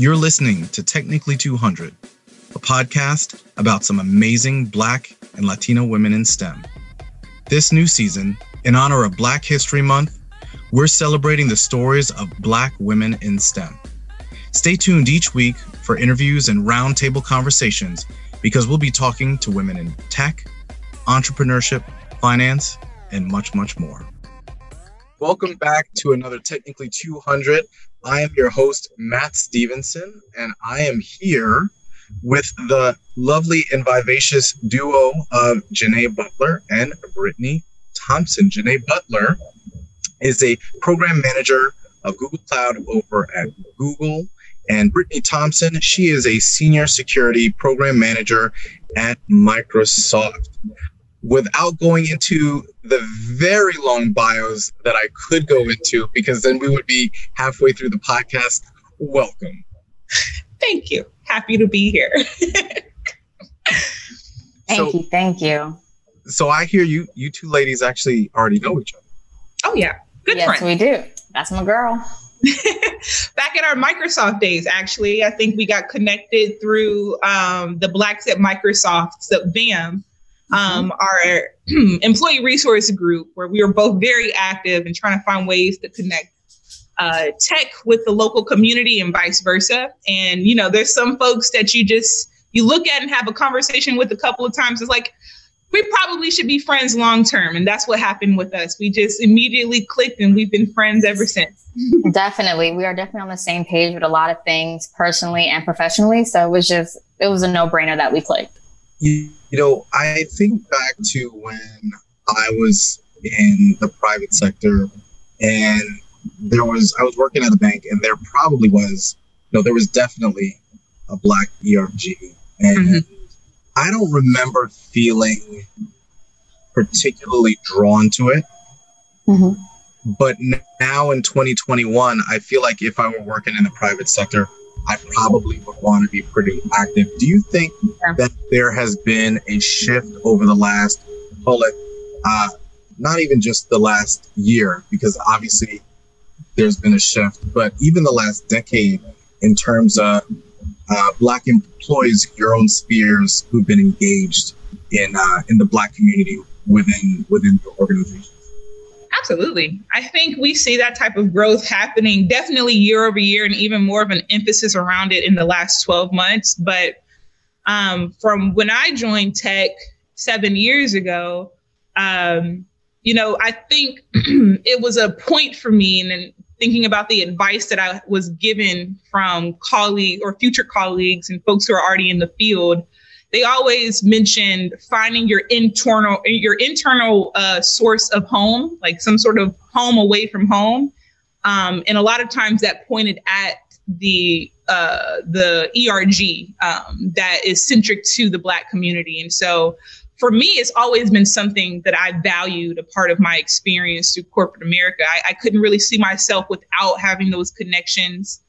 You're listening to Technically 200, a podcast about some amazing Black and Latino women in STEM. This new season, in honor of Black History Month, we're celebrating the stories of Black women in STEM. Stay tuned each week for interviews and roundtable conversations because we'll be talking to women in tech, entrepreneurship, finance, and much, much more. Welcome back to another Technically 200. I am your host, Matt Stevenson, and I am here with the lovely and vivacious duo of Janae Butler and Brittany Thompson. Janae Butler is a program manager of Google Cloud over at Google. And Brittany Thompson, she is a senior security program manager at Microsoft without going into the very long bios that I could go into, because then we would be halfway through the podcast. Welcome. Thank you. Happy to be here. thank so, you. Thank you. So I hear you you two ladies actually already know each other. Oh yeah. Good yes, friend. we do. That's my girl. Back in our Microsoft days, actually, I think we got connected through um, the Blacks at Microsoft, so BAM, um, our employee resource group, where we were both very active and trying to find ways to connect uh, tech with the local community and vice versa. And you know, there's some folks that you just you look at and have a conversation with a couple of times. It's like we probably should be friends long term, and that's what happened with us. We just immediately clicked, and we've been friends ever since. definitely, we are definitely on the same page with a lot of things personally and professionally. So it was just it was a no brainer that we clicked. You, you know, I think back to when I was in the private sector and there was, I was working at a bank and there probably was, no, there was definitely a black ERG. And mm-hmm. I don't remember feeling particularly drawn to it. Mm-hmm. But now in 2021, I feel like if I were working in the private sector, I probably would want to be pretty active. Do you think yeah. that there has been a shift over the last, call it, uh, not even just the last year, because obviously there's been a shift, but even the last decade in terms of uh, Black employees your own spheres who've been engaged in uh, in the Black community within within the organization? Absolutely. I think we see that type of growth happening definitely year over year and even more of an emphasis around it in the last 12 months. But um, from when I joined tech seven years ago, um, you know, I think it was a point for me and thinking about the advice that I was given from colleagues or future colleagues and folks who are already in the field they always mentioned finding your internal your internal uh, source of home, like some sort of home away from home. Um, and a lot of times that pointed at the uh, the ERG um, that is centric to the Black community. And so for me, it's always been something that I valued a part of my experience through corporate America. I, I couldn't really see myself without having those connections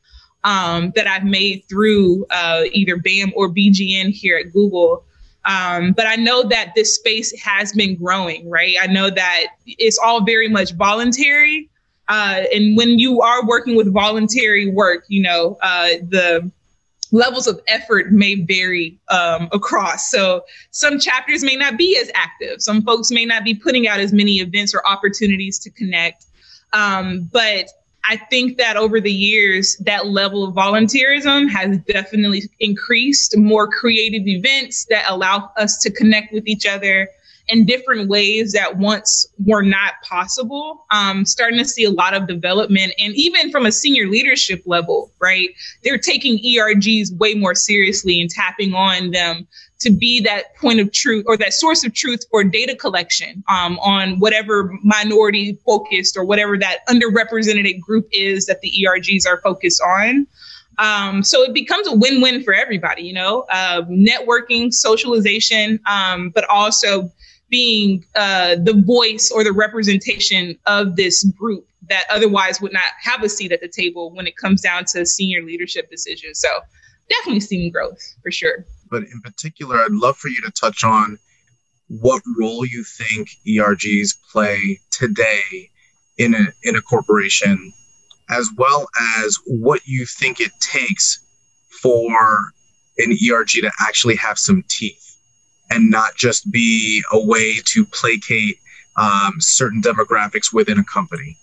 um, that I've made through uh, either BAM or BGN here at Google. Um, but I know that this space has been growing, right? I know that it's all very much voluntary. Uh, and when you are working with voluntary work, you know, uh, the levels of effort may vary um, across. So some chapters may not be as active. Some folks may not be putting out as many events or opportunities to connect. Um, but I think that over the years, that level of volunteerism has definitely increased. More creative events that allow us to connect with each other in different ways that once were not possible. Um, starting to see a lot of development, and even from a senior leadership level, right? They're taking ERGs way more seriously and tapping on them to be that point of truth or that source of truth for data collection um, on whatever minority focused or whatever that underrepresented group is that the ERGs are focused on. Um, so it becomes a win-win for everybody, you know, uh, networking, socialization, um, but also being uh, the voice or the representation of this group that otherwise would not have a seat at the table when it comes down to senior leadership decisions. So definitely seeing growth for sure but in particular, I'd love for you to touch on what role you think ERGs play today in a, in a corporation, as well as what you think it takes for an ERG to actually have some teeth and not just be a way to placate um, certain demographics within a company?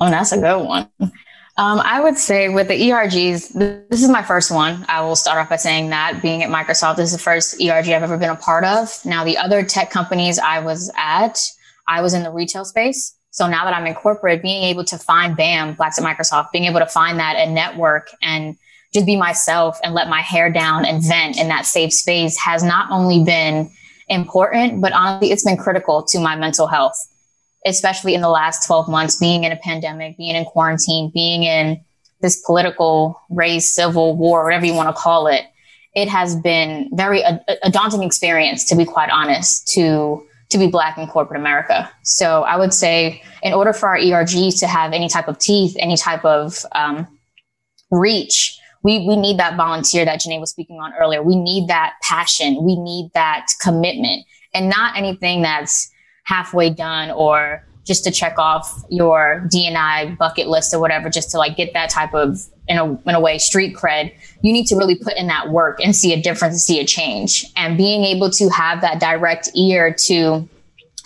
Oh, that's a good one. Um, I would say with the ERGs, this is my first one. I will start off by saying that being at Microsoft, this is the first ERG I've ever been a part of. Now, the other tech companies I was at, I was in the retail space. So now that I'm in corporate, being able to find BAM, Blacks at Microsoft, being able to find that and network and just be myself and let my hair down and vent in that safe space has not only been important, but honestly, it's been critical to my mental health especially in the last 12 months, being in a pandemic, being in quarantine, being in this political race, civil war, whatever you want to call it, it has been very a, a, daunting experience, to be quite honest, to to be black in corporate America. So I would say, in order for our ERGs to have any type of teeth, any type of um, reach, we we need that volunteer that Janae was speaking on earlier. We need that passion. We need that commitment, and not anything that's halfway done or just to check off your DNI bucket list or whatever, just to like get that type of, in a, in a way, street cred, you need to really put in that work and see a difference, see a change. And being able to have that direct ear to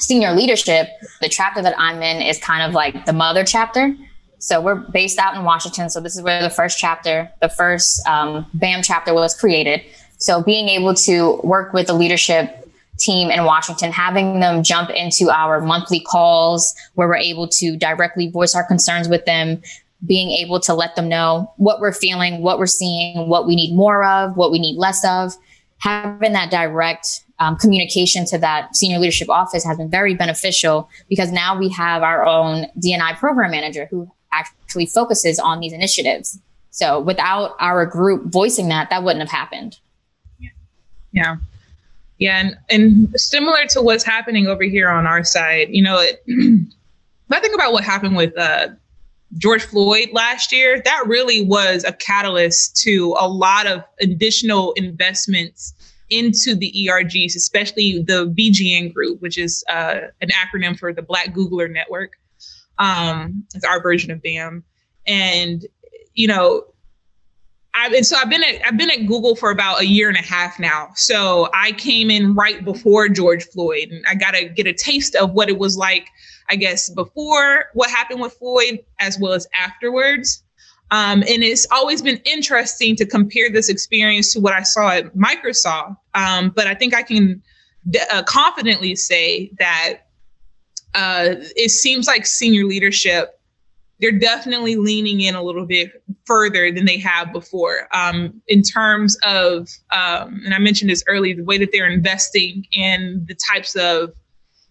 senior leadership, the chapter that I'm in is kind of like the mother chapter. So we're based out in Washington. So this is where the first chapter, the first um, BAM chapter was created. So being able to work with the leadership team in Washington, having them jump into our monthly calls where we're able to directly voice our concerns with them, being able to let them know what we're feeling, what we're seeing, what we need more of, what we need less of. Having that direct um, communication to that senior leadership office has been very beneficial because now we have our own DNI program manager who actually focuses on these initiatives. So without our group voicing that, that wouldn't have happened. Yeah. Yeah, and, and similar to what's happening over here on our side, you know, it, I think about what happened with uh, George Floyd last year, that really was a catalyst to a lot of additional investments into the ERGs, especially the BGN group, which is uh, an acronym for the Black Googler Network. Um, it's our version of BAM. And, you know, I've and so I've been at I've been at Google for about a year and a half now. So I came in right before George Floyd, and I got to get a taste of what it was like, I guess, before what happened with Floyd, as well as afterwards. Um, and it's always been interesting to compare this experience to what I saw at Microsoft. Um, but I think I can uh, confidently say that uh, it seems like senior leadership they're definitely leaning in a little bit further than they have before um, in terms of, um, and I mentioned this earlier, the way that they're investing in the types of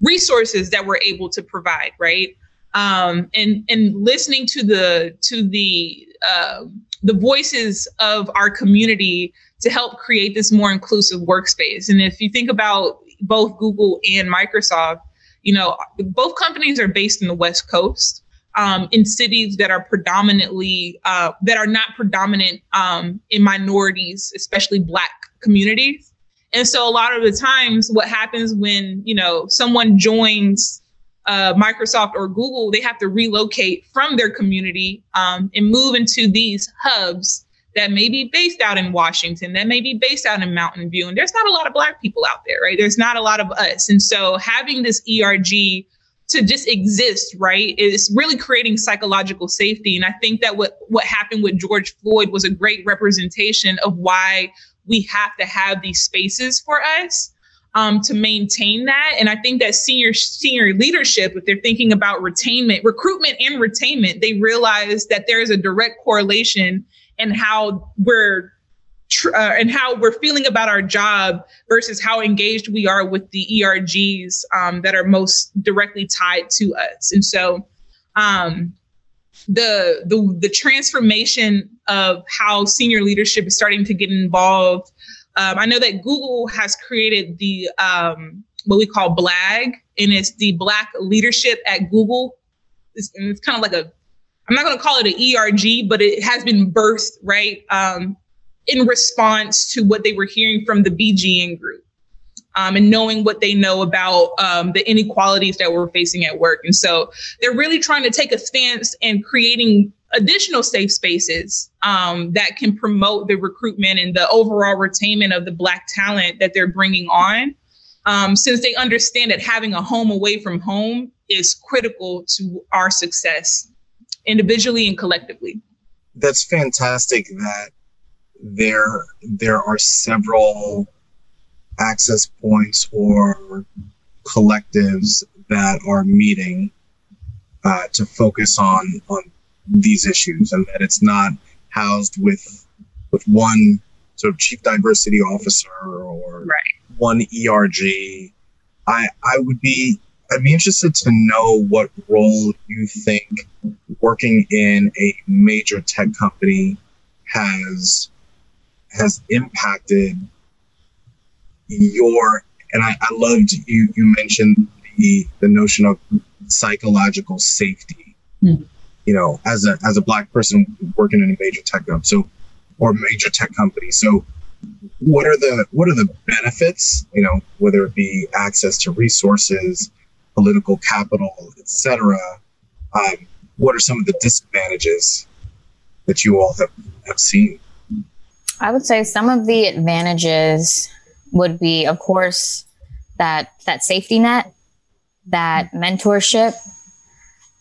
resources that we're able to provide, right? Um, and and listening to the to the uh, the voices of our community to help create this more inclusive workspace. And if you think about both Google and Microsoft, you know, both companies are based in the West Coast um, in cities that are predominantly uh, that are not predominant um, in minorities, especially Black communities. And so a lot of the times, what happens when you know someone joins uh, Microsoft or Google, they have to relocate from their community um, and move into these hubs that may be based out in Washington, that may be based out in Mountain View. And there's not a lot of Black people out there, right? There's not a lot of us. And so having this ERG to just exist, right, is really creating psychological safety. And I think that what what happened with George Floyd was a great representation of why we have to have these spaces for us um, to maintain that. And I think that senior senior leadership, if they're thinking about retainment, recruitment and retainment, they realize that there is a direct correlation in how we're tr- uh, and how we're feeling about our job versus how engaged we are with the ERGs um, that are most directly tied to us. And so, um, the the the transformation of how senior leadership is starting to get involved. Um, I know that Google has created the um, what we call BLAG, and it's the Black Leadership at Google. It's, it's kind of like a I'm not going to call it an ERG, but it has been birthed right um, in response to what they were hearing from the BGN group um, and knowing what they know about um, the inequalities that we're facing at work. And so they're really trying to take a stance and creating additional safe spaces um, that can promote the recruitment and the overall retainment of the Black talent that they're bringing on. Um, since they understand that having a home away from home is critical to our success individually and collectively. That's fantastic that there there are several access points or collectives that are meeting uh, to focus on on these issues, and that it's not housed with with one sort of chief diversity officer or right. one ERG. I I would be I'd be interested to know what role you think working in a major tech company has has impacted your and I, I loved you you mentioned the the notion of psychological safety. Mm. You know, as a as a black person working in a major tech company, so or major tech company. So what are the what are the benefits, you know, whether it be access to resources, political capital, etc. Um, what are some of the disadvantages that you all have, have seen? I would say some of the advantages would be, of course, that that safety net, that mentorship,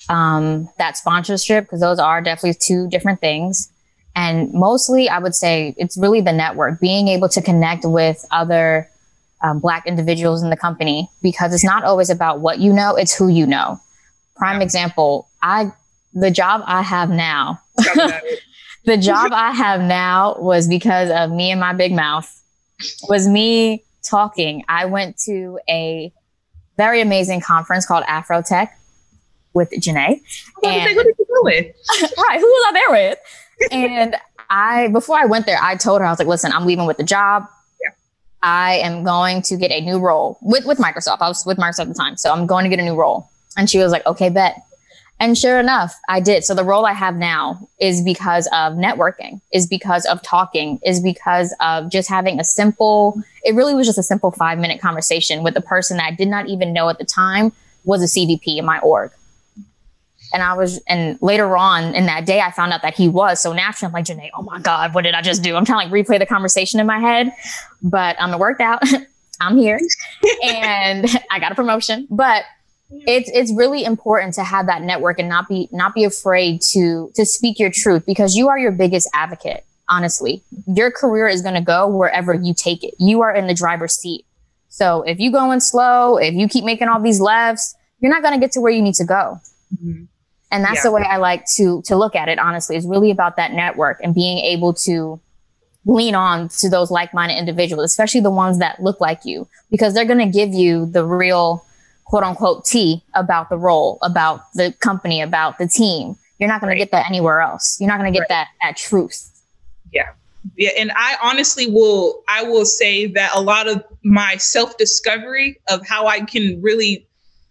um, that sponsorship, because those are definitely two different things. And mostly, I would say it's really the network, being able to connect with other um, Black individuals in the company, because it's not always about what you know, it's who you know. Prime example, I the job I have now, the job I have now was because of me and my big mouth was me talking. I went to a very amazing conference called Afrotech with Janae. And, who did you go with? right, who was I there with? and I, before I went there, I told her, I was like, listen, I'm leaving with the job. I am going to get a new role with, with Microsoft. I was with Microsoft at the time. So I'm going to get a new role. And she was like, okay, bet. And sure enough, I did. So the role I have now is because of networking, is because of talking, is because of just having a simple, it really was just a simple five minute conversation with a person that I did not even know at the time was a CVP in my org. And I was, and later on in that day, I found out that he was. So naturally, I'm like, Janae, oh my God, what did I just do? I'm trying to like replay the conversation in my head, but um, it worked out. I'm here and I got a promotion. But it's it's really important to have that network and not be not be afraid to to speak your truth because you are your biggest advocate honestly your career is going to go wherever you take it you are in the driver's seat so if you going slow if you keep making all these lefts you're not going to get to where you need to go mm-hmm. And that's yeah. the way i like to to look at it honestly it's really about that network and being able to lean on to those like-minded individuals especially the ones that look like you because they're going to give you the real quote unquote tea about the role, about the company, about the team. You're not going right. to get that anywhere else. You're not going to get right. that that truth. Yeah. Yeah, and I honestly will I will say that a lot of my self-discovery of how I can really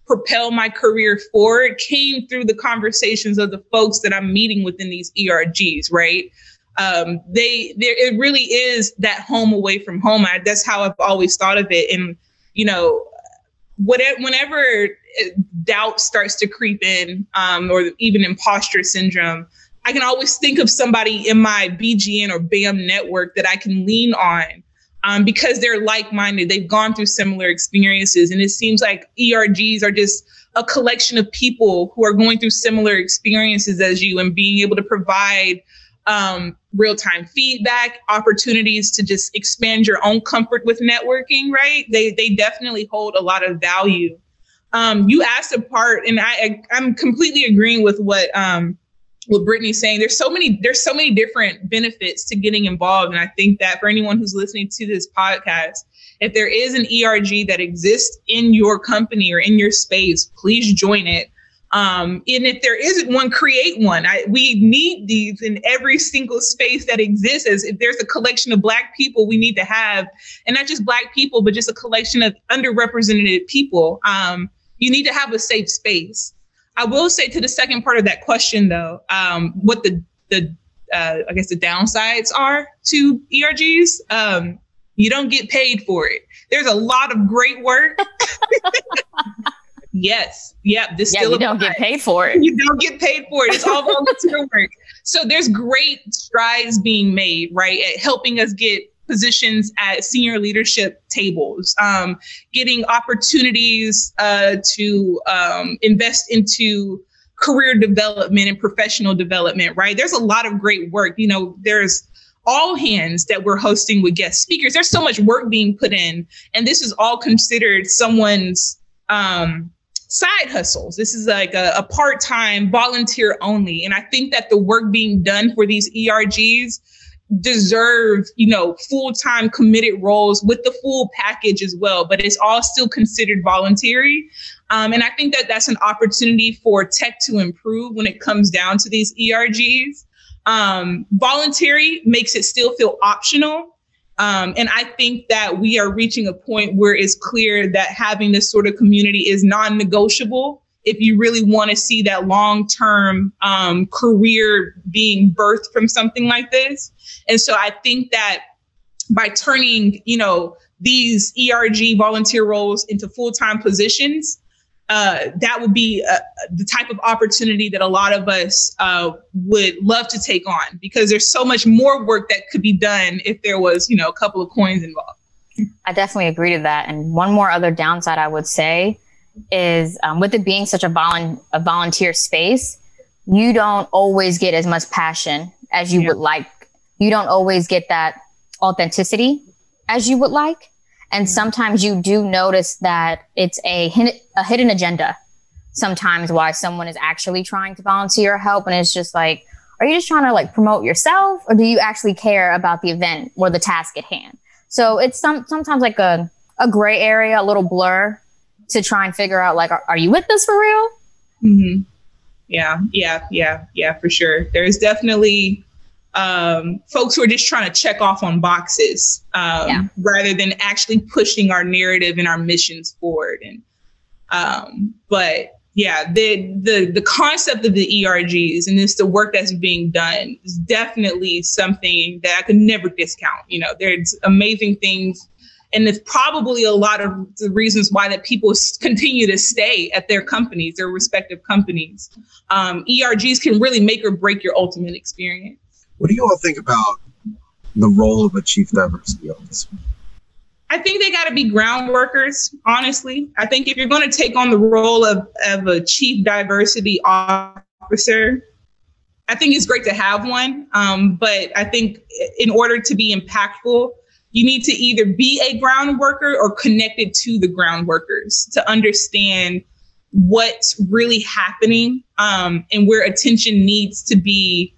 propel my career forward came through the conversations of the folks that I'm meeting within these ERGs, right? Um, they there it really is that home away from home. I, that's how I've always thought of it. And you know, whatever, whenever doubt starts to creep in, um, or even imposter syndrome, I can always think of somebody in my BGN or BAM network that I can lean on um, because they're like minded. They've gone through similar experiences. And it seems like ERGs are just a collection of people who are going through similar experiences as you and being able to provide um, real time feedback, opportunities to just expand your own comfort with networking, right? They, they definitely hold a lot of value. Um, you asked a part, and I, I am completely agreeing with what um, what Brittany's saying. There's so many there's so many different benefits to getting involved, and I think that for anyone who's listening to this podcast, if there is an ERG that exists in your company or in your space, please join it. Um, and if there isn't one, create one. I, we need these in every single space that exists. As if there's a collection of Black people, we need to have, and not just Black people, but just a collection of underrepresented people. Um, you need to have a safe space. I will say to the second part of that question, though, um, what the the uh, I guess the downsides are to ERGs. Um, you don't get paid for it. There's a lot of great work. Yes. Yep. This yeah, still you don't get paid for it. You don't get paid for it. It's all volunteer work. So there's great strides being made, right, at helping us get positions at senior leadership tables, um, getting opportunities uh, to um, invest into career development and professional development, right? There's a lot of great work. You know, there's all hands that we're hosting with guest speakers. There's so much work being put in, and this is all considered someone's um, side hustles. This is like a, a part time volunteer only. And I think that the work being done for these ERGs deserve, you know, full time committed roles with the full package as well, but it's all still considered voluntary. Um, and I think that that's an opportunity for tech to improve when it comes down to these ERGs. Um, voluntary makes it still feel optional. Um, and I think that we are reaching a point where it's clear that having this sort of community is non negotiable if you really want to see that long term um, career being birthed from something like this. And so I think that by turning, you know, these ERG volunteer roles into full time positions, uh, that would be uh, the type of opportunity that a lot of us uh, would love to take on because there's so much more work that could be done if there was, you know, a couple of coins involved. I definitely agree to that. And one more other downside I would say is um, with it being such a, volu- a volunteer space, you don't always get as much passion as you yeah. would like. You don't always get that authenticity as you would like. And mm-hmm. sometimes you do notice that it's a, a hidden agenda sometimes why someone is actually trying to volunteer or help. And it's just like, are you just trying to like promote yourself or do you actually care about the event or the task at hand? So it's some, sometimes like a, a gray area, a little blur to try and figure out like, are, are you with this for real? Mm-hmm. Yeah, yeah, yeah, yeah, for sure. There's definitely um, folks who are just trying to check off on boxes um, yeah. rather than actually pushing our narrative and our missions forward. And um, but yeah, the the the concept of the ERGs and this the work that's being done is definitely something that I could never discount. You know, there's amazing things. And it's probably a lot of the reasons why that people continue to stay at their companies, their respective companies. Um, ERGs can really make or break your ultimate experience. What do you all think about the role of a chief diversity officer? I think they got to be ground workers, honestly. I think if you're going to take on the role of, of a chief diversity officer, I think it's great to have one. Um, but I think in order to be impactful, you need to either be a ground worker or connected to the ground workers to understand what's really happening um, and where attention needs to be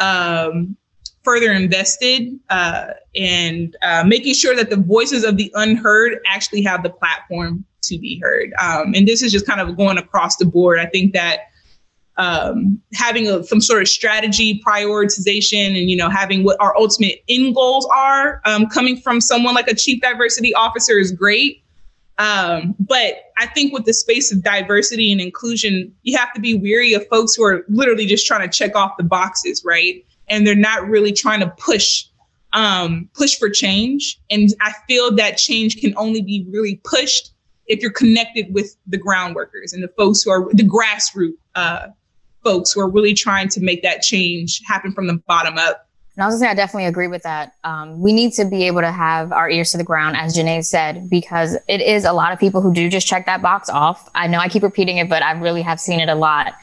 um, further invested uh, and uh, making sure that the voices of the unheard actually have the platform to be heard. Um, and this is just kind of going across the board. I think that um, having a, some sort of strategy, prioritization, and you know having what our ultimate end goals are, um, coming from someone like a chief diversity officer is great. Um, but I think with the space of diversity and inclusion, you have to be weary of folks who are literally just trying to check off the boxes, right? And they're not really trying to push um, push for change. And I feel that change can only be really pushed if you're connected with the ground workers and the folks who are the grassroots uh, folks who are really trying to make that change happen from the bottom up. And I was gonna say, I definitely agree with that. Um, we need to be able to have our ears to the ground, as Janae said, because it is a lot of people who do just check that box off. I know I keep repeating it, but I really have seen it a lot.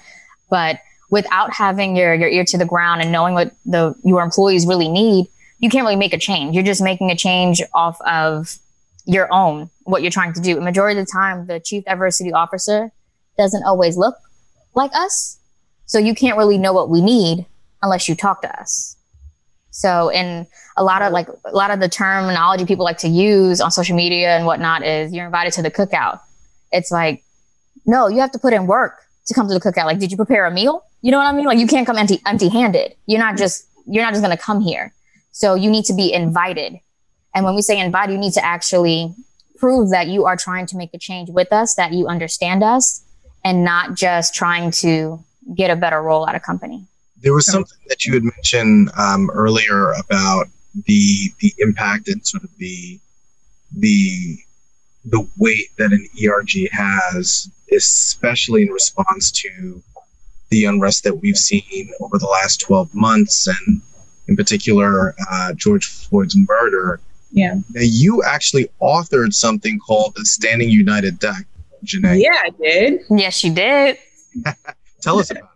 But without having your, your ear to the ground and knowing what the your employees really need, you can't really make a change. You're just making a change off of your own, what you're trying to do. A majority of the time, the chief diversity officer doesn't always look like us. So you can't really know what we need unless you talk to us. So, in a lot of like a lot of the terminology people like to use on social media and whatnot is you're invited to the cookout. It's like, no, you have to put in work to come to the cookout. Like, did you prepare a meal? You know what I mean? Like, you can't come empty empty handed. You're not just you're not just going to come here. So you need to be invited. And when we say invited, you need to actually prove that you are trying to make a change with us, that you understand us, and not just trying to get a better role at a company. There was something that you had mentioned um, earlier about the the impact and sort of the the the weight that an ERG has, especially in response to the unrest that we've seen over the last 12 months, and in particular, uh, George Floyd's murder. Yeah. Now, you actually authored something called the Standing United Deck, Janae. Yeah, I did. Yes, you did. Tell us about it.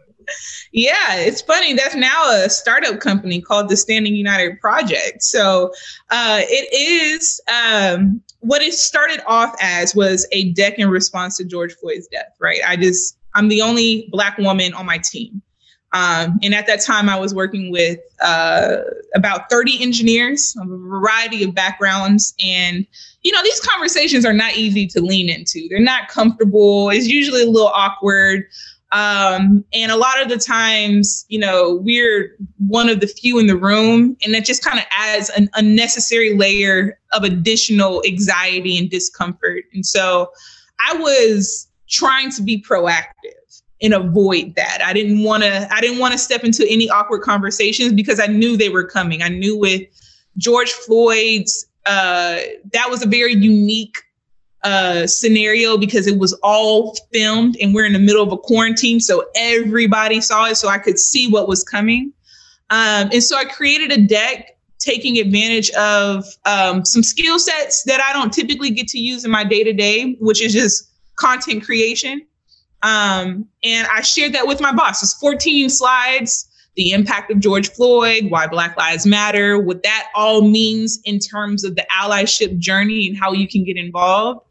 Yeah, it's funny. That's now a startup company called the Standing United Project. So uh, it is um, what it started off as was a deck in response to George Floyd's death, right? I just, I'm the only Black woman on my team. Um, and at that time, I was working with uh, about 30 engineers of a variety of backgrounds. And, you know, these conversations are not easy to lean into. They're not comfortable. It's usually a little awkward. Um, and a lot of the times, you know, we're one of the few in the room, and that just kind of adds an unnecessary layer of additional anxiety and discomfort. And so I was trying to be proactive and avoid that. I didn't want to I didn't want to step into any awkward conversations because I knew they were coming. I knew with George Floyd's uh, that was a very unique uh, scenario because it was all filmed and we're in the middle of a quarantine. So everybody saw it. So I could see what was coming. Um, and so I created a deck taking advantage of um, some skill sets that I don't typically get to use in my day to day, which is just content creation. Um, and I shared that with my boss. It's 14 slides, the impact of George Floyd, why Black Lives Matter, what that all means in terms of the allyship journey and how you can get involved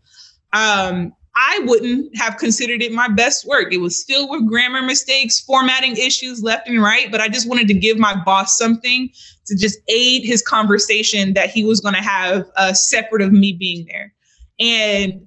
um, I wouldn't have considered it my best work. It was filled with grammar mistakes, formatting issues left and right, but I just wanted to give my boss something to just aid his conversation that he was going to have uh, separate of me being there. And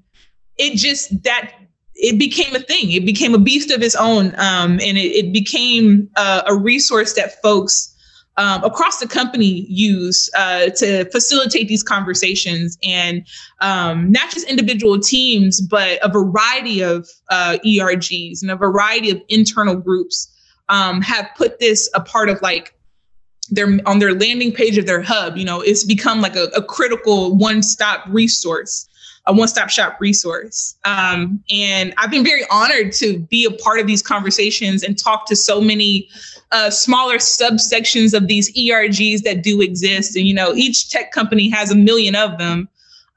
it just, that, it became a thing. It became a beast of its own. Um, and it, it became uh, a resource that folks um, across the company use uh, to facilitate these conversations and um, not just individual teams, but a variety of uh, ERGs and a variety of internal groups um, have put this a part of like their on their landing page of their hub. You know, it's become like a, a critical one-stop resource a one-stop shop resource. Um, and I've been very honored to be a part of these conversations and talk to so many uh, smaller subsections of these ERGs that do exist. And you know, each tech company has a million of them.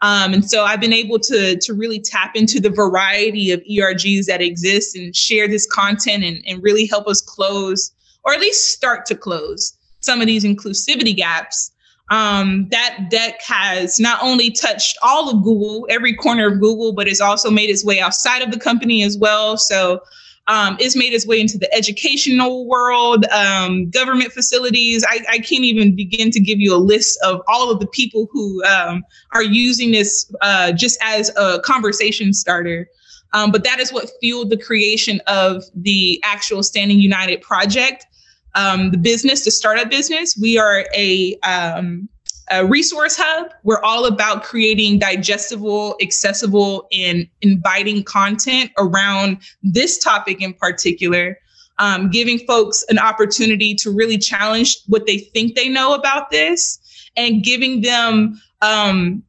Um, and so I've been able to to really tap into the variety of ERGs that exist and share this content and, and really help us close, or at least start to close, some of these inclusivity gaps um, that deck has not only touched all of Google, every corner of Google, but it's also made its way outside of the company as well. So um, it's made its way into the educational world, um, government facilities. I, I, can't even begin to give you a list of all of the people who um, are using this uh, just as a conversation starter. Um, but that is what fueled the creation of the actual Standing United project um, the business, the startup business. We are a, um, a resource hub. We're all about creating digestible, accessible, and inviting content around this topic in particular. Um, giving folks an opportunity to really challenge what they think they know about this and giving them um,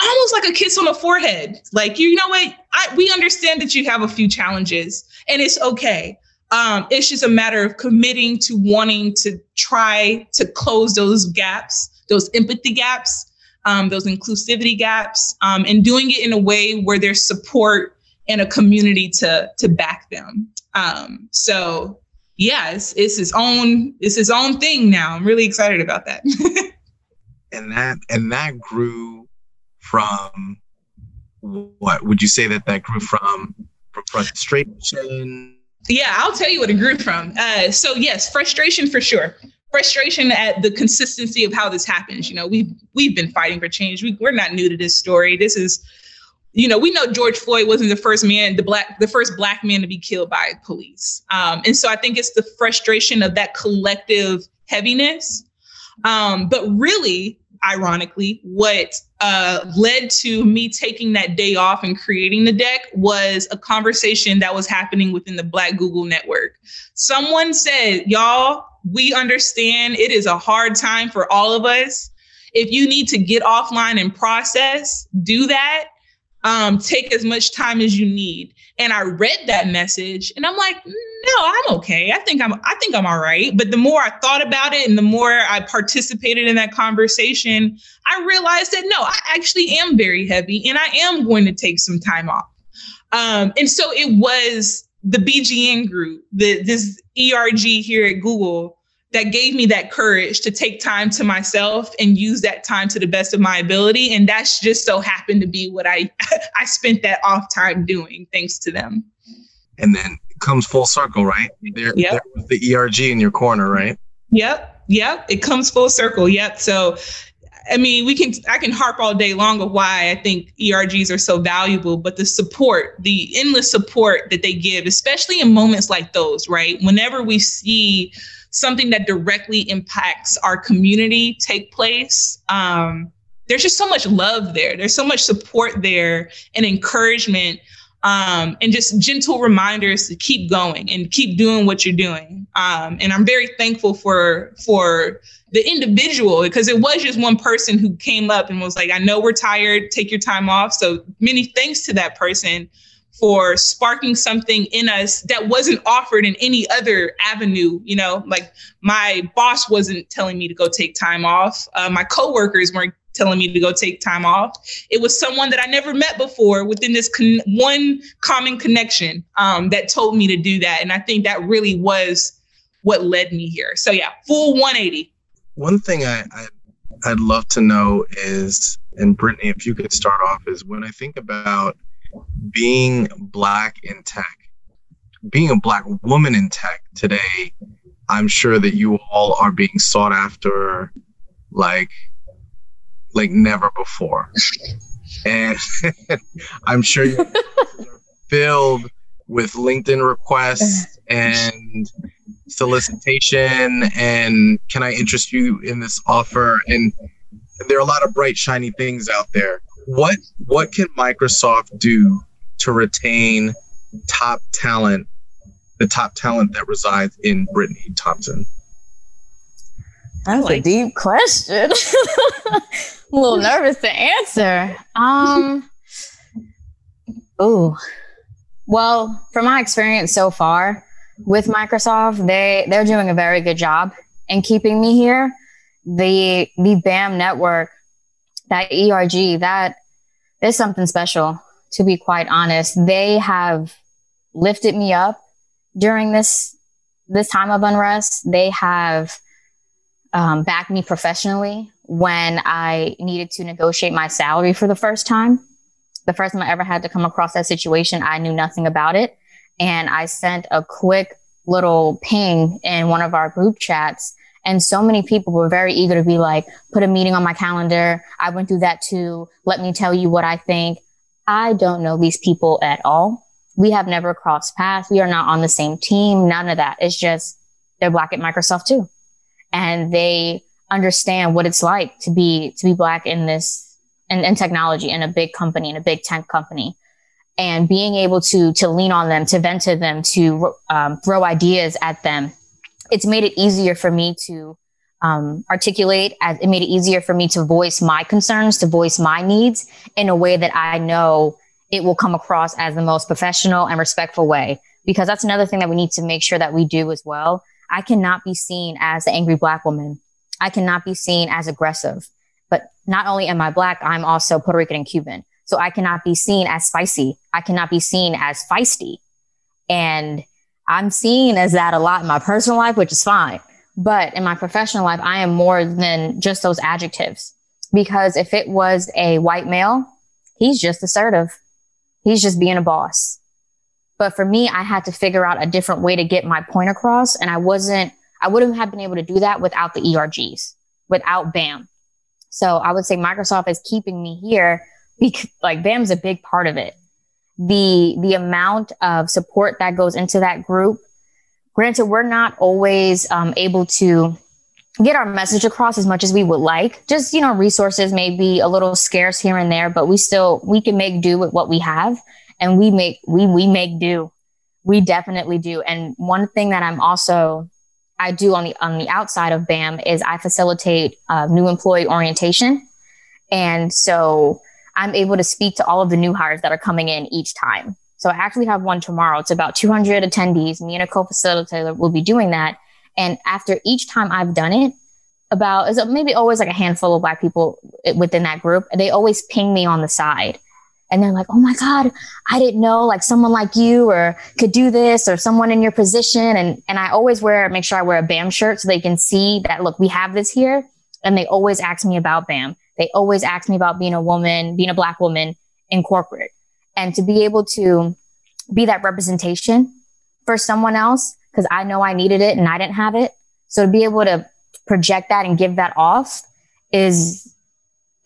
almost like a kiss on the forehead. Like, you know what? I, we understand that you have a few challenges and it's okay. Um, it's just a matter of committing to wanting to try to close those gaps, those empathy gaps, um, those inclusivity gaps, um, and doing it in a way where there's support and a community to to back them. Um, so yeah, it's, it's his own it's his own thing now. I'm really excited about that. and that and that grew from what would you say that that grew from, from frustration yeah, I'll tell you what it grew from. Uh, so yes, frustration for sure. Frustration at the consistency of how this happens. You know, we've we've been fighting for change. We, we're not new to this story. This is, you know, we know George Floyd wasn't the first man, the black, the first black man to be killed by police. Um, and so I think it's the frustration of that collective heaviness. Um, but really, ironically, what uh, led to me taking that day off and creating the deck was a conversation that was happening within the Black Google network. Someone said, Y'all, we understand it is a hard time for all of us. If you need to get offline and process, do that. Um, take as much time as you need. And I read that message and I'm like, no, I'm okay. I think I'm I think I'm all right. But the more I thought about it and the more I participated in that conversation, I realized that no, I actually am very heavy and I am going to take some time off. Um, and so it was the BGN group, the this ERG here at Google that gave me that courage to take time to myself and use that time to the best of my ability. And that's just so happened to be what I I spent that off time doing, thanks to them. And then it comes full circle, right? There, yep. the ERG in your corner, right? Yep. Yep. It comes full circle. Yep. So I mean, we can I can harp all day long of why I think ERGs are so valuable, but the support, the endless support that they give, especially in moments like those, right? Whenever we see something that directly impacts our community take place, um, there's just so much love there. There's so much support there and encouragement um, and just gentle reminders to keep going and keep doing what you're doing. Um, and I'm very thankful for for the individual because it was just one person who came up and was like, "I know we're tired. Take your time off." So many thanks to that person for sparking something in us that wasn't offered in any other avenue. You know, like my boss wasn't telling me to go take time off. Uh, my coworkers weren't telling me to go take time off. It was someone that I never met before within this con- one common connection um, that told me to do that. And I think that really was what led me here. So yeah, full 180. One thing I, I I'd love to know is, and Brittany, if you could start off, is when I think about being black in tech, being a black woman in tech today, I'm sure that you all are being sought after like like never before. and I'm sure you're filled with LinkedIn requests and solicitation and can I interest you in this offer? And there are a lot of bright, shiny things out there. What what can Microsoft do to retain top talent, the top talent that resides in Brittany Thompson? That's like, a deep question. I'm a little nervous to answer. Um, oh, well, from my experience so far with Microsoft, they they're doing a very good job in keeping me here. The the BAM network, that ERG, that is something special. To be quite honest, they have lifted me up during this this time of unrest. They have um, backed me professionally when I needed to negotiate my salary for the first time. The first time I ever had to come across that situation, I knew nothing about it. And I sent a quick little ping in one of our group chats. And so many people were very eager to be like, put a meeting on my calendar. I went through that too. Let me tell you what I think. I don't know these people at all. We have never crossed paths. We are not on the same team. None of that. It's just they're black at Microsoft too and they understand what it's like to be to be black in this in, in technology in a big company in a big tech company and being able to to lean on them to vent to them to um, throw ideas at them it's made it easier for me to um, articulate as it made it easier for me to voice my concerns to voice my needs in a way that i know it will come across as the most professional and respectful way because that's another thing that we need to make sure that we do as well I cannot be seen as the angry black woman. I cannot be seen as aggressive. But not only am I black, I'm also Puerto Rican and Cuban. So I cannot be seen as spicy. I cannot be seen as feisty. And I'm seen as that a lot in my personal life, which is fine. But in my professional life, I am more than just those adjectives. Because if it was a white male, he's just assertive. He's just being a boss. But for me, I had to figure out a different way to get my point across. And I wasn't, I wouldn't have been able to do that without the ERGs, without BAM. So I would say Microsoft is keeping me here because like BAM's a big part of it. The, the amount of support that goes into that group. Granted, we're not always um, able to get our message across as much as we would like. Just, you know, resources may be a little scarce here and there, but we still, we can make do with what we have and we make we we make do we definitely do and one thing that i'm also i do on the on the outside of bam is i facilitate uh, new employee orientation and so I'm able to speak to all of the new hires that are coming in each time. So I actually have one tomorrow. It's about 200 attendees. Me and a co-facilitator will be doing that. And after each time I've done it, about is maybe always like a handful of black people within that group. They always ping me on the side. And they're like, oh my God, I didn't know like someone like you or could do this or someone in your position. And, and I always wear, make sure I wear a BAM shirt so they can see that, look, we have this here. And they always ask me about BAM. They always ask me about being a woman, being a black woman in corporate and to be able to be that representation for someone else because I know I needed it and I didn't have it. So to be able to project that and give that off is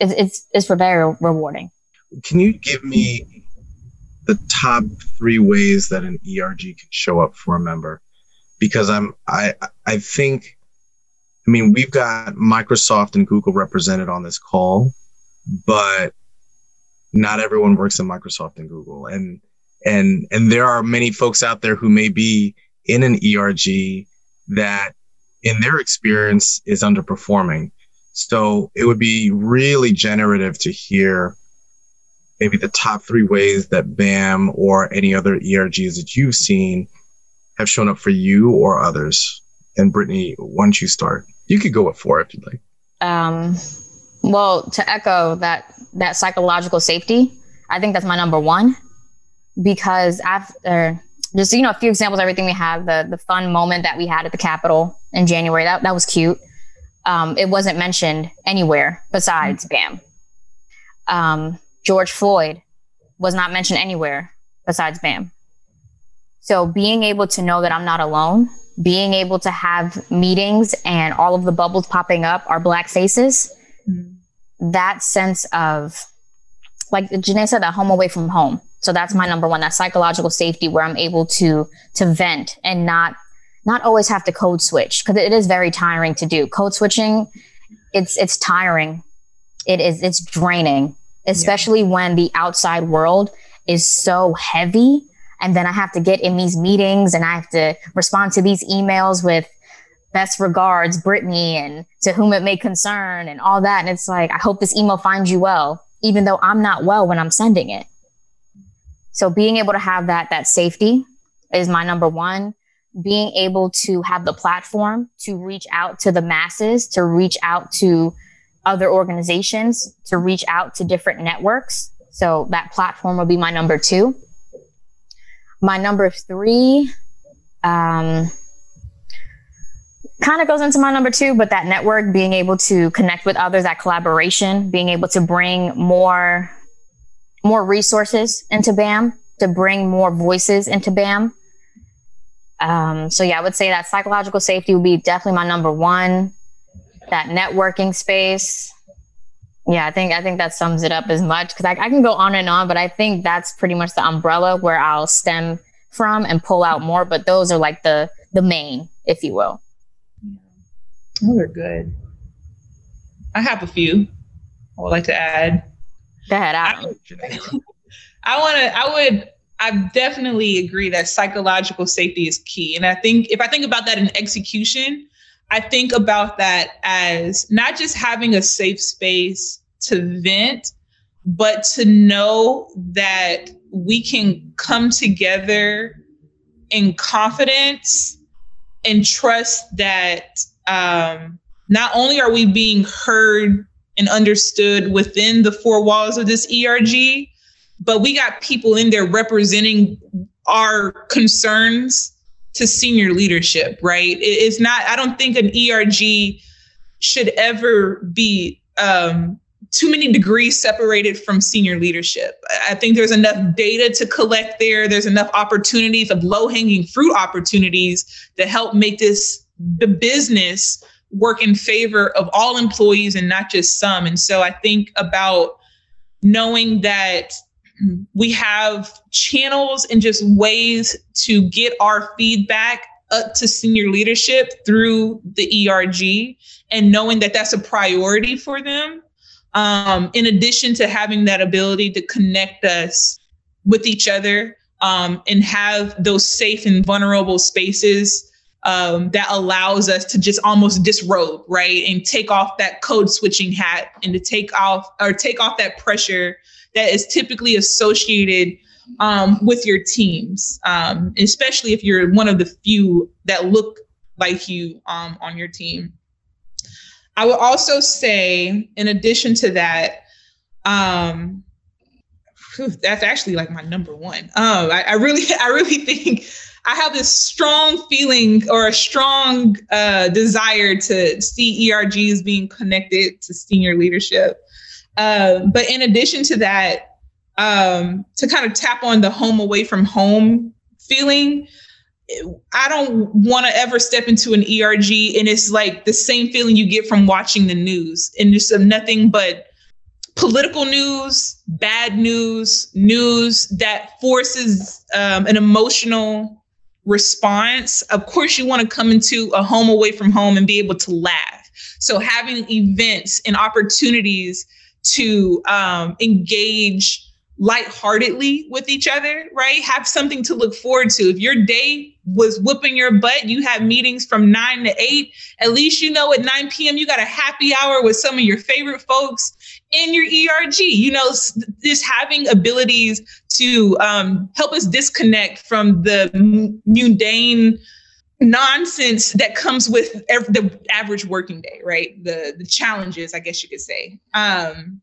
it's it's, it's very rewarding. Can you give me the top three ways that an ERG can show up for a member? Because I'm I I think I mean we've got Microsoft and Google represented on this call, but not everyone works in Microsoft and Google. And and and there are many folks out there who may be in an ERG that in their experience is underperforming. So it would be really generative to hear maybe the top three ways that BAM or any other ERGs that you've seen have shown up for you or others. And Brittany, why don't you start? You could go with four if you'd like. Um, well, to echo that that psychological safety, I think that's my number one because after just you know a few examples, everything we have the the fun moment that we had at the Capitol in January that that was cute. Um, it wasn't mentioned anywhere besides BAM. Um, George Floyd was not mentioned anywhere besides BAM. So being able to know that I'm not alone, being able to have meetings and all of the bubbles popping up are black faces mm-hmm. that sense of like Janae said, that home away from home. So that's my number one, that psychological safety where I'm able to to vent and not not always have to code switch because it is very tiring to do. Code switching, it's it's tiring. It is it's draining, especially yeah. when the outside world is so heavy. And then I have to get in these meetings and I have to respond to these emails with best regards, Brittany, and to whom it may concern, and all that. And it's like, I hope this email finds you well, even though I'm not well when I'm sending it. So being able to have that, that safety is my number one. Being able to have the platform to reach out to the masses, to reach out to other organizations, to reach out to different networks. So that platform will be my number two. My number three, um, kind of goes into my number two, but that network, being able to connect with others, that collaboration, being able to bring more, more resources into BAM, to bring more voices into BAM. Um, so yeah, I would say that psychological safety would be definitely my number one. That networking space. Yeah, I think I think that sums it up as much because I, I can go on and on, but I think that's pretty much the umbrella where I'll stem from and pull out more. But those are like the the main, if you will. Those are good. I have a few I would like to add. Go ahead, I, I want to, I would, I definitely agree that psychological safety is key. And I think if I think about that in execution, I think about that as not just having a safe space to vent, but to know that we can come together in confidence and trust that um, not only are we being heard and understood within the four walls of this ERG, but we got people in there representing our concerns to senior leadership, right? It's not, I don't think an ERG should ever be um, too many degrees separated from senior leadership. I think there's enough data to collect there. There's enough opportunities of low hanging fruit opportunities to help make this the business work in favor of all employees and not just some. And so I think about knowing that we have channels and just ways to get our feedback up to senior leadership through the ERG and knowing that that's a priority for them. Um, in addition to having that ability to connect us with each other um, and have those safe and vulnerable spaces um, that allows us to just almost disrobe, right, and take off that code switching hat and to take off or take off that pressure that is typically associated um, with your teams, um, especially if you're one of the few that look like you um, on your team. I would also say, in addition to that, um, that's actually like my number one. Um, I, I really, I really think I have this strong feeling or a strong uh, desire to see ERGs being connected to senior leadership. Uh, but in addition to that, um, to kind of tap on the home away from home feeling, I don't want to ever step into an ERG and it's like the same feeling you get from watching the news and just nothing but political news, bad news, news that forces um, an emotional response. Of course, you want to come into a home away from home and be able to laugh. So having events and opportunities to um, engage lightheartedly with each other, right? Have something to look forward to. If your day was whooping your butt, you have meetings from nine to eight. At least you know at 9 p.m. you got a happy hour with some of your favorite folks in your ERG. You know, just having abilities to um, help us disconnect from the mundane nonsense that comes with every, the average working day, right? The the challenges, I guess you could say. Um,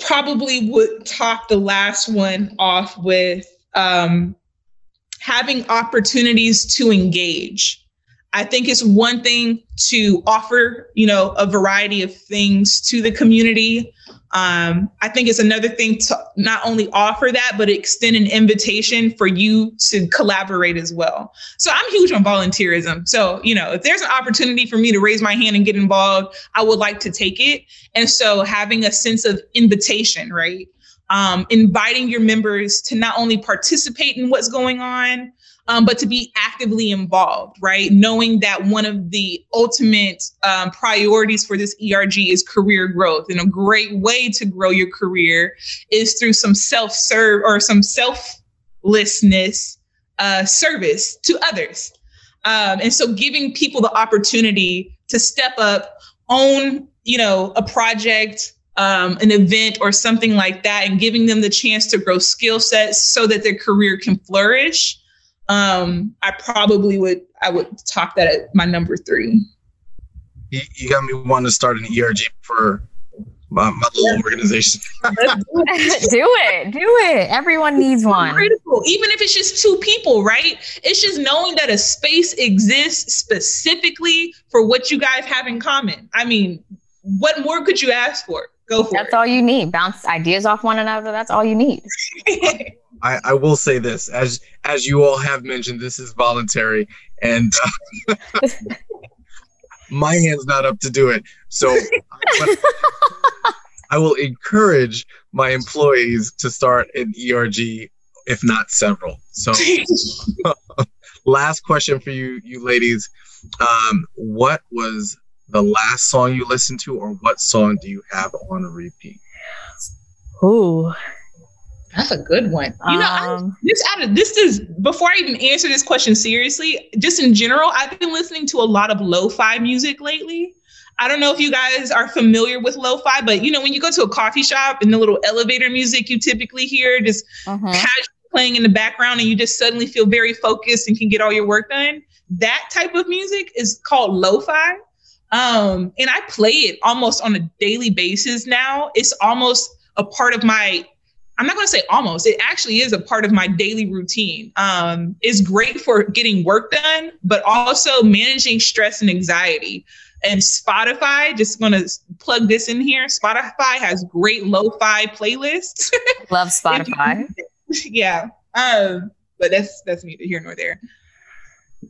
probably would top the last one off with um, having opportunities to engage. I think it's one thing to offer, you know, a variety of things to the community. Um, I think it's another thing to not only offer that, but extend an invitation for you to collaborate as well. So I'm huge on volunteerism. So, you know, if there's an opportunity for me to raise my hand and get involved, I would like to take it. And so having a sense of invitation, right? Um, inviting your members to not only participate in what's going on, um, but to be actively involved, right? Knowing that one of the ultimate um, priorities for this ERG is career growth. And a great way to grow your career is through some self serve or some selflessness uh, service to others. Um, and so giving people the opportunity to step up, own, you know, a project, um, an event or something like that, and giving them the chance to grow skill sets so that their career can flourish um, I probably would I would talk that at my number three. You, you got me wanting to start an ERG for my, my little yeah. organization. do it, do it. Everyone needs one. Critical, even if it's just two people, right? It's just knowing that a space exists specifically for what you guys have in common. I mean, what more could you ask for? Go for it. That's it. all you need. Bounce ideas off one another. That's all you need. I, I will say this as as you all have mentioned, this is voluntary, and uh, my hand's not up to do it. So I will encourage my employees to start an ERG, if not several. So, last question for you, you ladies: um, What was the last song you listened to, or what song do you have on a repeat? Ooh, that's a good one. You know, um, I, this out of this is before I even answer this question seriously. Just in general, I've been listening to a lot of lo-fi music lately. I don't know if you guys are familiar with lo-fi, but you know, when you go to a coffee shop and the little elevator music you typically hear just uh-huh. casually playing in the background, and you just suddenly feel very focused and can get all your work done. That type of music is called lo-fi. Um, and I play it almost on a daily basis now. It's almost a part of my I'm not going to say almost. It actually is a part of my daily routine. Um, it's great for getting work done, but also managing stress and anxiety. And Spotify, just going to plug this in here. Spotify has great lo-fi playlists. Love Spotify. yeah, um, but that's that's neither here nor there.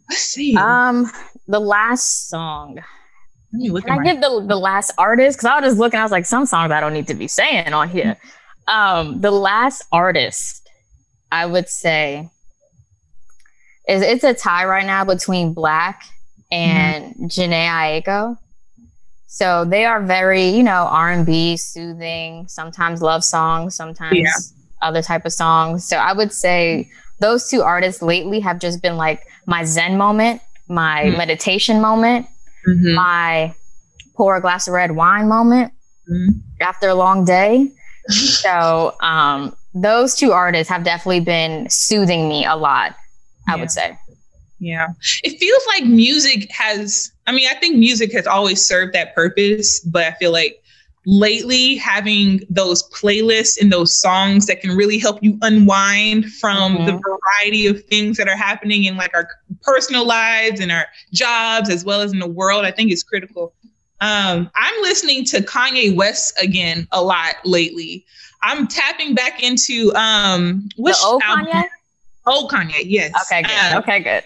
Let's see. Um, the last song. Let me look. Can I give the the last artist because I was just looking. I was like, some songs I don't need to be saying on here. Um, the last artist, I would say, is it's a tie right now between 6lack and mm-hmm. Jhené Aiko. So they are very, you know, R and B, soothing, sometimes love songs, sometimes yeah. other type of songs. So I would say those two artists lately have just been like my Zen moment, my mm-hmm. meditation moment, mm-hmm. my pour a glass of red wine moment mm-hmm. after a long day. so um, those two artists have definitely been soothing me a lot. I yeah. would say. Yeah. It feels like music has, I mean, I think music has always served that purpose, but I feel like lately having those playlists and those songs that can really help you unwind from mm-hmm. the variety of things that are happening in like our personal lives and our jobs as well as in the world, I think is critical. Um, I'm listening to Kanye West again a lot lately. I'm tapping back into um which the old album? Kanye? Old Kanye, yes. Okay, good. Uh, okay, good.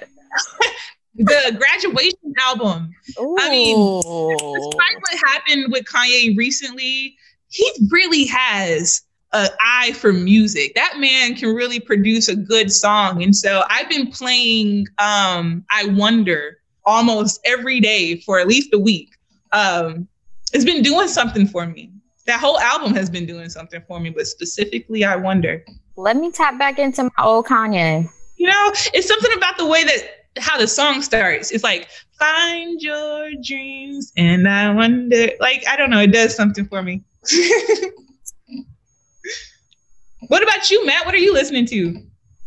the graduation album. Ooh. I mean, despite what happened with Kanye recently, he really has an eye for music. That man can really produce a good song. And so I've been playing um, I Wonder almost every day for at least a week. Um, it's been doing something for me. That whole album has been doing something for me, but specifically I Wonder. Let me tap back into my old Kanye. You know, it's something about the way that how the song starts. It's like find your dreams, and I wonder. Like I don't know, it does something for me. what about you, Matt? What are you listening to?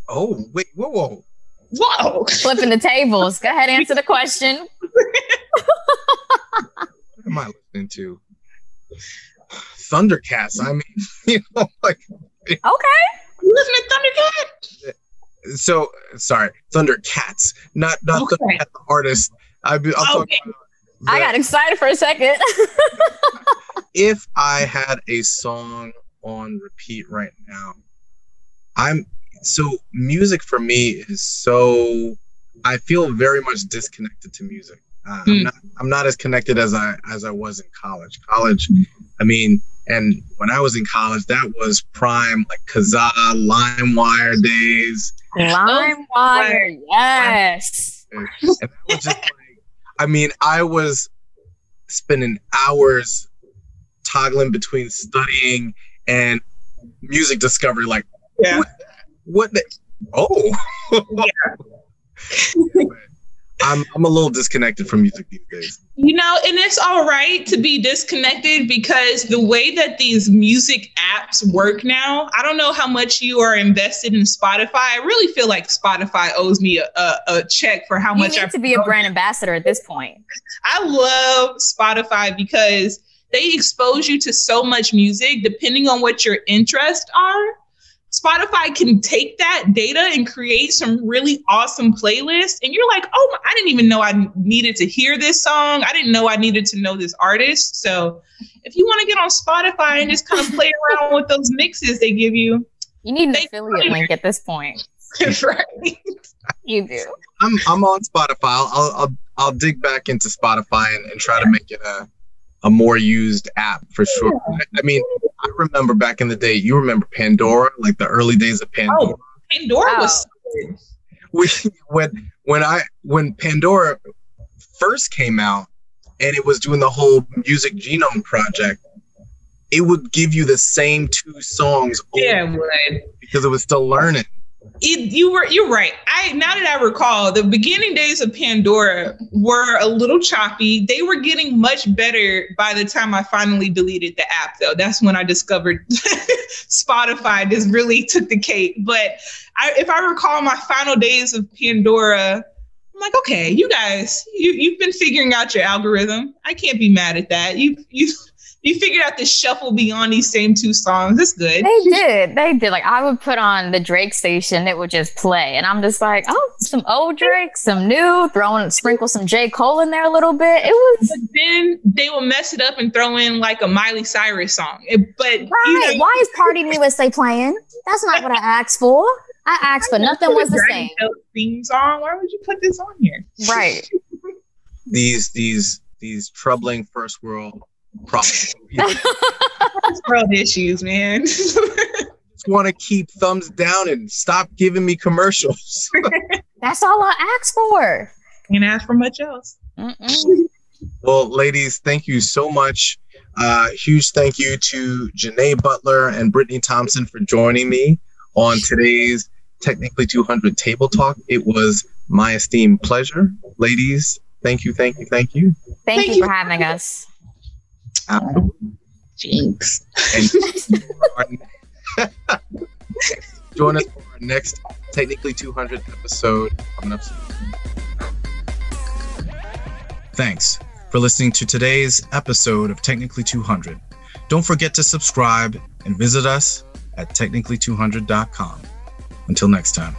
Oh wait, whoa, whoa, whoa! Flipping the tables. Go ahead, answer the question. what am I listening to? Thundercats. I mean, you know, like okay. You listen to Thundercats? so sorry, Thundercats, not not okay. the, the artist. I, am okay. talking the, I got excited for a second. if I had a song on repeat right now, I'm so music for me is so. I feel very much disconnected to music. Uh, mm. I'm hmm. not. I'm not as connected as I as I was in college. College, I mean, and when I was in college, that was prime like Kazaa, LimeWire days. LimeWire, yes. And that was just like, I mean, I was spending hours toggling between studying and music discovery. Like, yeah. what? what the, oh, yeah. I'm I'm a little disconnected from music these days. You know, and it's all right to be disconnected because the way that these music apps work now, I don't know how much you are invested in Spotify. I really feel like Spotify owes me a, a, a check for how you much need I to be a brand ambassador at this point. I love Spotify because they expose you to so much music depending on what your interests are Spotify can take that data and create some really awesome playlists. And you're like, oh, I didn't even know I needed to hear this song. I didn't know I needed to know this artist. So if you want to get on Spotify and just kind of play around with those mixes they give you, you need an affiliate link at this point. right. You do. I'm I'm on Spotify. I'll I'll I'll dig back into Spotify and, and try to make it a a more used app for sure. I mean, I remember back in the day. You remember Pandora, like the early days of Pandora. Oh, Pandora was. We, when when I when Pandora first came out, and it was doing the whole music genome project, it would give you the same two songs. Yeah, it would. Because it was still learning it, you were you're right. I now that I recall, the beginning days of Pandora were a little choppy. They were getting much better by the time I finally deleted the app, though. That's when I discovered Spotify just really took the cake. But I, if I recall my final days of Pandora, I'm like, okay, you guys, you you've been figuring out your algorithm. I can't be mad at that. You you you figured out the shuffle beyond these same two songs. It's good. They did. They did. Like I would put on the Drake station, it would just play. And I'm just like, oh, some old Drake, some new, throwing sprinkle some J. Cole in there a little bit. It was But then they will mess it up and throw in like a Miley Cyrus song. It, but right. You know, why is Party in USA playing? That's not what I asked for. I asked for nothing was the same. Theme song. Why would you put this on here? Right. these these these troubling first world problems. World issues, man. just want to keep thumbs down and stop giving me commercials. That's all I ask for. Can't ask for much else. well, ladies, thank you so much. Uh, huge thank you to Janae Butler and Brittany Thompson for joining me on today's Technically 200 Table Talk. It was my esteemed pleasure. Ladies, thank you, thank you, thank you. Thank, thank you, you for having us. Absolutely. Jinx. And join us for our next Technically 200 episode coming up soon. Thanks for listening to today's episode of Technically 200. Don't forget to subscribe and visit us at technically200.com. Until next time.